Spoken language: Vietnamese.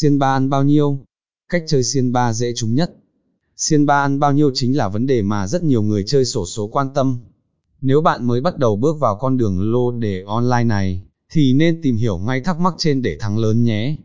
Xiên ba ăn bao nhiêu? Cách chơi xiên ba dễ trúng nhất. Xiên ba ăn bao nhiêu chính là vấn đề mà rất nhiều người chơi sổ số quan tâm. Nếu bạn mới bắt đầu bước vào con đường lô đề online này, thì nên tìm hiểu ngay thắc mắc trên để thắng lớn nhé.